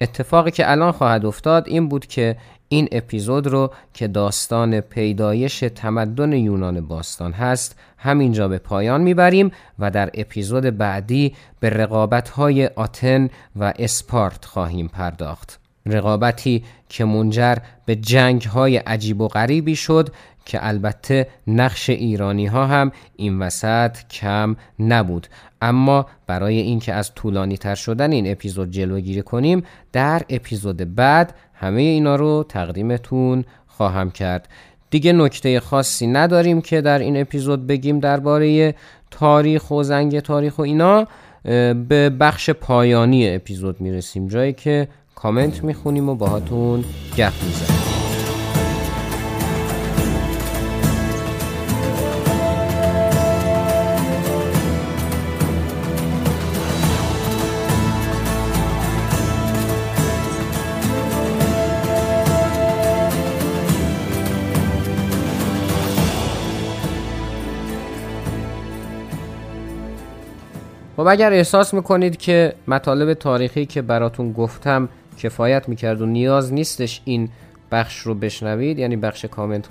اتفاقی که الان خواهد افتاد این بود که این اپیزود رو که داستان پیدایش تمدن یونان باستان هست همینجا به پایان می‌بریم و در اپیزود بعدی به رقابت‌های آتن و اسپارت خواهیم پرداخت. رقابتی که منجر به جنگ های عجیب و غریبی شد که البته نقش ایرانی ها هم این وسط کم نبود. اما برای اینکه از طولانی تر شدن این اپیزود جلوگیری کنیم در اپیزود بعد همه اینا رو تقدیمتون خواهم کرد. دیگه نکته خاصی نداریم که در این اپیزود بگیم درباره تاریخ و زنگ تاریخ و اینا به بخش پایانی اپیزود می‌رسیم. جایی که کامنت می‌خونیم و باهاتون گپ می‌زنیم. خب اگر احساس می‌کنید که مطالب تاریخی که براتون گفتم کفایت می‌کرد و نیاز نیستش این بخش رو بشنوید یعنی بخش کامنت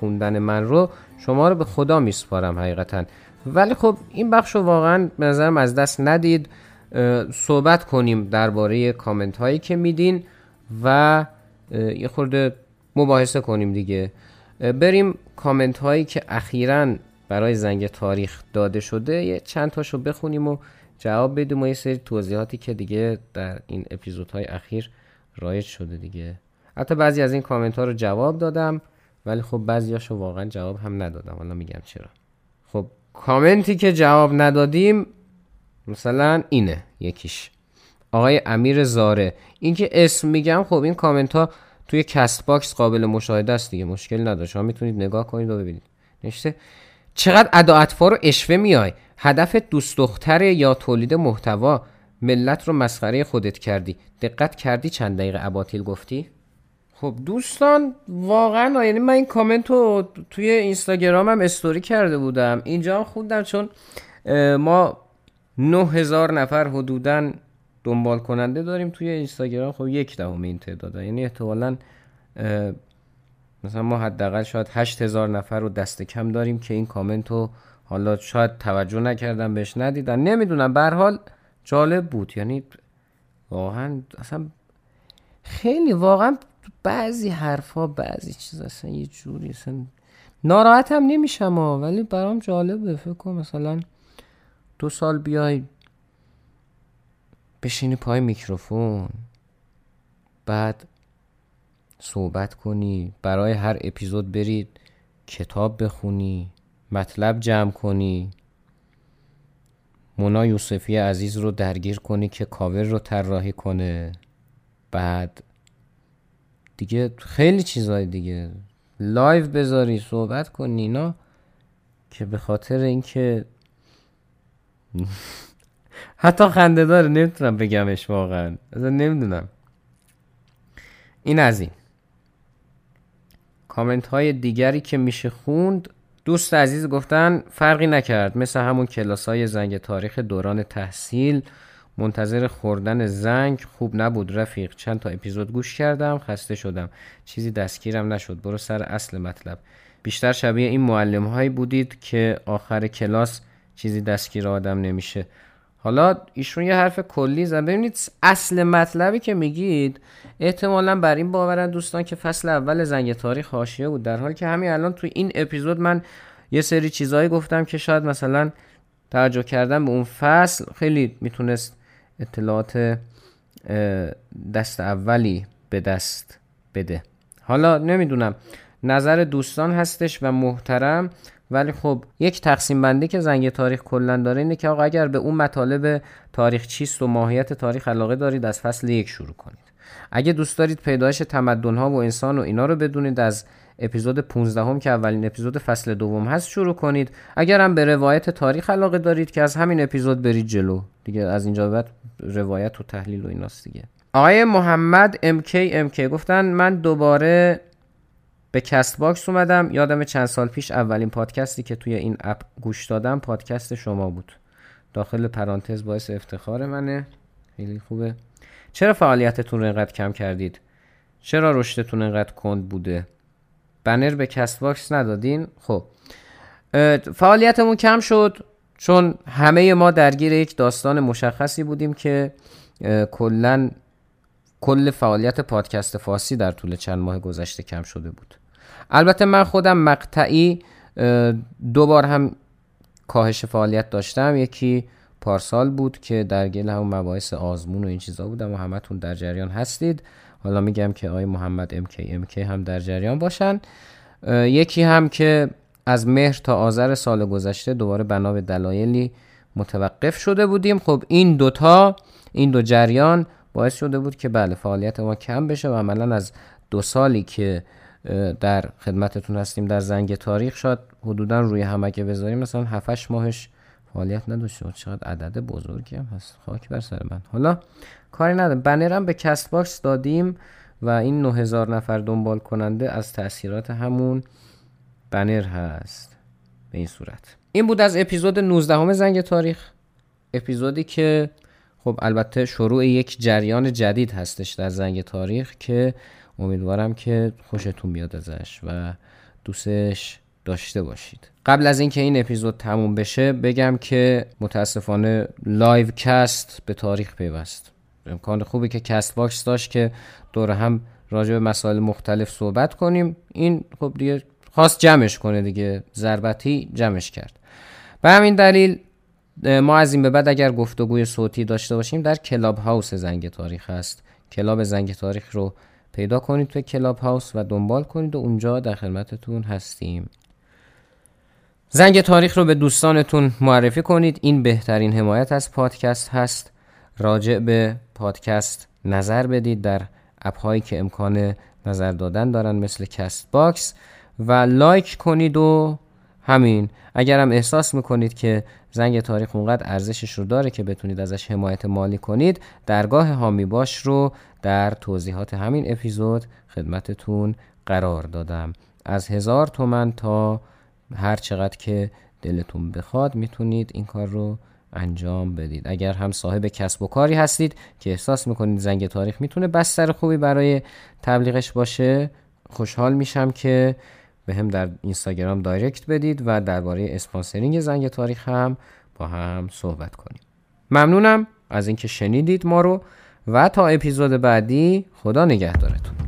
خوندن من رو شما رو به خدا میسپارم حقیقتا. ولی خب این بخش رو واقعا به نظرم از دست ندید. صحبت کنیم درباره کامنت هایی که میدین و یه خورده مباحثه کنیم دیگه. بریم کامنت هایی که اخیرا برای زنگ تاریخ داده شده یه چند تاشو بخونیم و جواب بدیم و یه سری توضیحاتی که دیگه در این اپیزودهای اخیر رایج شده دیگه. حتی بعضی از این کامنت ها رو جواب دادم ولی خب بعضیاشو واقعا جواب هم ندادم. حالا میگم چرا. خب کامنتی که جواب ندادیم مثلا اینه یکیش. آقای امیر زارع. این که اسم میگم خب این کامنت ها توی Castbox قابل مشاهده است دیگه مشکل نداره. شما می‌تونید نگاه کنید و ببینید. نشته چقدر ادا رو اشوه میای؟ هدف دوست دختر یا تولید محتوا ملت رو مسخره خودت کردی. دقت کردی چند دقیقه اباطیل گفتی؟ خب دوستان واقعا یعنی من این کامنت رو توی اینستاگرامم استوری کرده بودم. اینجا هم خوندم چون ما 9000 نفر حدودا دنبال کننده داریم توی اینستاگرام. خب یک دهم این تعداد. یعنی احتمالا مثلا ما حداقل شاید 8000 نفر رو دست کم داریم که این کامنت رو حالا شاید توجه نکردن بهش ندیدن. نمی‌دونم. به حال جالب بود. یعنی واقعا اصلا خیلی واقعا بعضی حرفا بعضی چیز اصلا یه جوری اصلا ناراحت هم نمیشم ولی برام جالبه. فکر کنم مثلا دو سال بیای بشینی پای میکروفون بعد صحبت کنی برای هر اپیزود برید کتاب بخونی مطلب جمع کنی. مونا یوسفی عزیز رو درگیر کنی که کاور رو طراحی کنه. بعد دیگه خیلی چیزهای دیگه. live بذاری صحبت کنی اینا که به خاطر اینکه حتی خنده داره نمی‌تونم بگمش واقعا. نمی‌دونم. این از این. کامنت های دیگری که میشه خوند. دوست عزیز گفتن فرقی نکرد. مثل همون کلاس های زنگ تاریخ دوران تحصیل منتظر خوردن زنگ. خوب نبود رفیق. چند تا اپیزود گوش کردم خسته شدم. چیزی دستگیرم نشد. برو سر اصل مطلب. بیشتر شبیه این معلم هایی بودید که آخر کلاس چیزی دستگیر آدم نمیشه. حالا ایشون یه حرف کلی زن. ببینید اصل مطلبی که میگید احتمالا بر این باورن دوستان که فصل اول زنگ تاریخ حاشیه بود. در حالی که همین الان توی این اپیزود من یه سری چیزهایی گفتم که شاید مثلا توجه کردن به اون فصل خیلی می‌تونست اطلاعات دست اولی به دست بده. حالا نمی‌دونم. نظر دوستان هستش و محترم. ولی خب یک تقسیم بندی که زنگ تاریخ کلا داره اینه که آقا اگر به اون مطالب تاریخ چیست و ماهیت تاریخ علاقه دارید از فصل یک شروع کنید. اگه دوست دارید پیدایش تمدن ها و انسان و اینا رو بدونید از اپیزود 15 هم که اولین اپیزود فصل دوم هست شروع کنید. اگر هم به روایت تاریخ علاقه دارید که از همین اپیزود برید جلو. دیگه از اینجا بعد روایت و تحلیل و ایناست دیگه. آقای محمد MK MK گفتن من دوباره به Castbox اومدم. یادم چند سال پیش اولین پادکستی که توی این اپ گوش دادم پادکست شما بود. داخل پرانتز باعث افتخار منه. خیلی خوبه. چرا فعالیتتون رو اینقدر کم کردید؟ چرا رشدتون انقدر کند بوده؟ بنر به Castbox ندادین؟ خب. فعالیتمون کم شد چون همه ما درگیر یک داستان مشخصی بودیم که کلا کل فعالیت پادکست فارسی در طول چند ماه گذشته کم شده بود. البته من خودم مقطعی دو بار هم کاهش فعالیت داشتم. یکی پارسال بود که در گل همون مباحث آزمون و این چیزا بودم و همتون در جریان هستید. حالا میگم که آقای محمد امکی امکی هم در جریان باشن. یکی هم که از مهر تا آذر سال گذشته دوباره بنا به دلایلی متوقف شده بودیم. خب این دوتا این دو جریان باعث شده بود که بله فعالیت ما کم بشه و عملا از دو سالی که در خدمتتون هستیم در زنگ تاریخ شد حدودا روی هم اگه بذاریم. مثلا 7 ماهش فعالیت نداشته چقدر عدد بزرگی هم هست. خاک بر سر من. حالا کاری ندارم. بنرم به Castbox دادیم و این 9000 نفر دنبال کننده از تاثیرات همون بنر هست. به این صورت. این بود از اپیزود 19 هم زنگ تاریخ. اپیزودی که خب البته شروع یک جریان جدید هستش در زنگ تاریخ که امیدوارم که خوشتون بیاد ازش و دوستش داشته باشید. قبل از اینکه این اپیزود تموم بشه بگم که متاسفانه Livecast به تاریخ پیوست. امکان خوبی که Castbox داشت که دور هم راجع به مسائل مختلف صحبت کنیم. این خب دیگه خواست جمعش کنه دیگه ضربتی جمعش کرد. به همین دلیل ما از این به بعد اگر گفتگوی صوتی داشته باشیم در Clubhouse زنگ تاریخ هست کلاب زنگ تاریخ رو پیدا کنید توی Clubhouse و دنبال کنید و اونجا در خدمتتون هستیم. زنگ تاریخ رو به دوستانتون معرفی کنید. این بهترین حمایت از پادکست هست. راجع به پادکست نظر بدید در اپ هایی که امکان نظر دادن دارن مثل Castbox و لایک کنید و همین. اگر هم احساس می‌کنید که زنگ تاریخ اونقدر ارزشش رو داره که بتونید ازش حمایت مالی کنید درگاه حامی باش رو در توضیحات همین اپیزود خدمتتون قرار دادم. از هزار تومن تا هر چقدر که دلتون بخواد می‌تونید این کار رو انجام بدید. اگر هم صاحب کسب و کاری هستید که احساس می‌کنید زنگ تاریخ می‌تونه بستر خوبی برای تبلیغش باشه خوشحال میشم که بهم در اینستاگرام direct بدید و درباره sponsoring زنگ تاریخ هم با هم صحبت کنیم. ممنونم از اینکه شنیدید ما رو و تا اپیزود بعدی خدا نگهدارتون.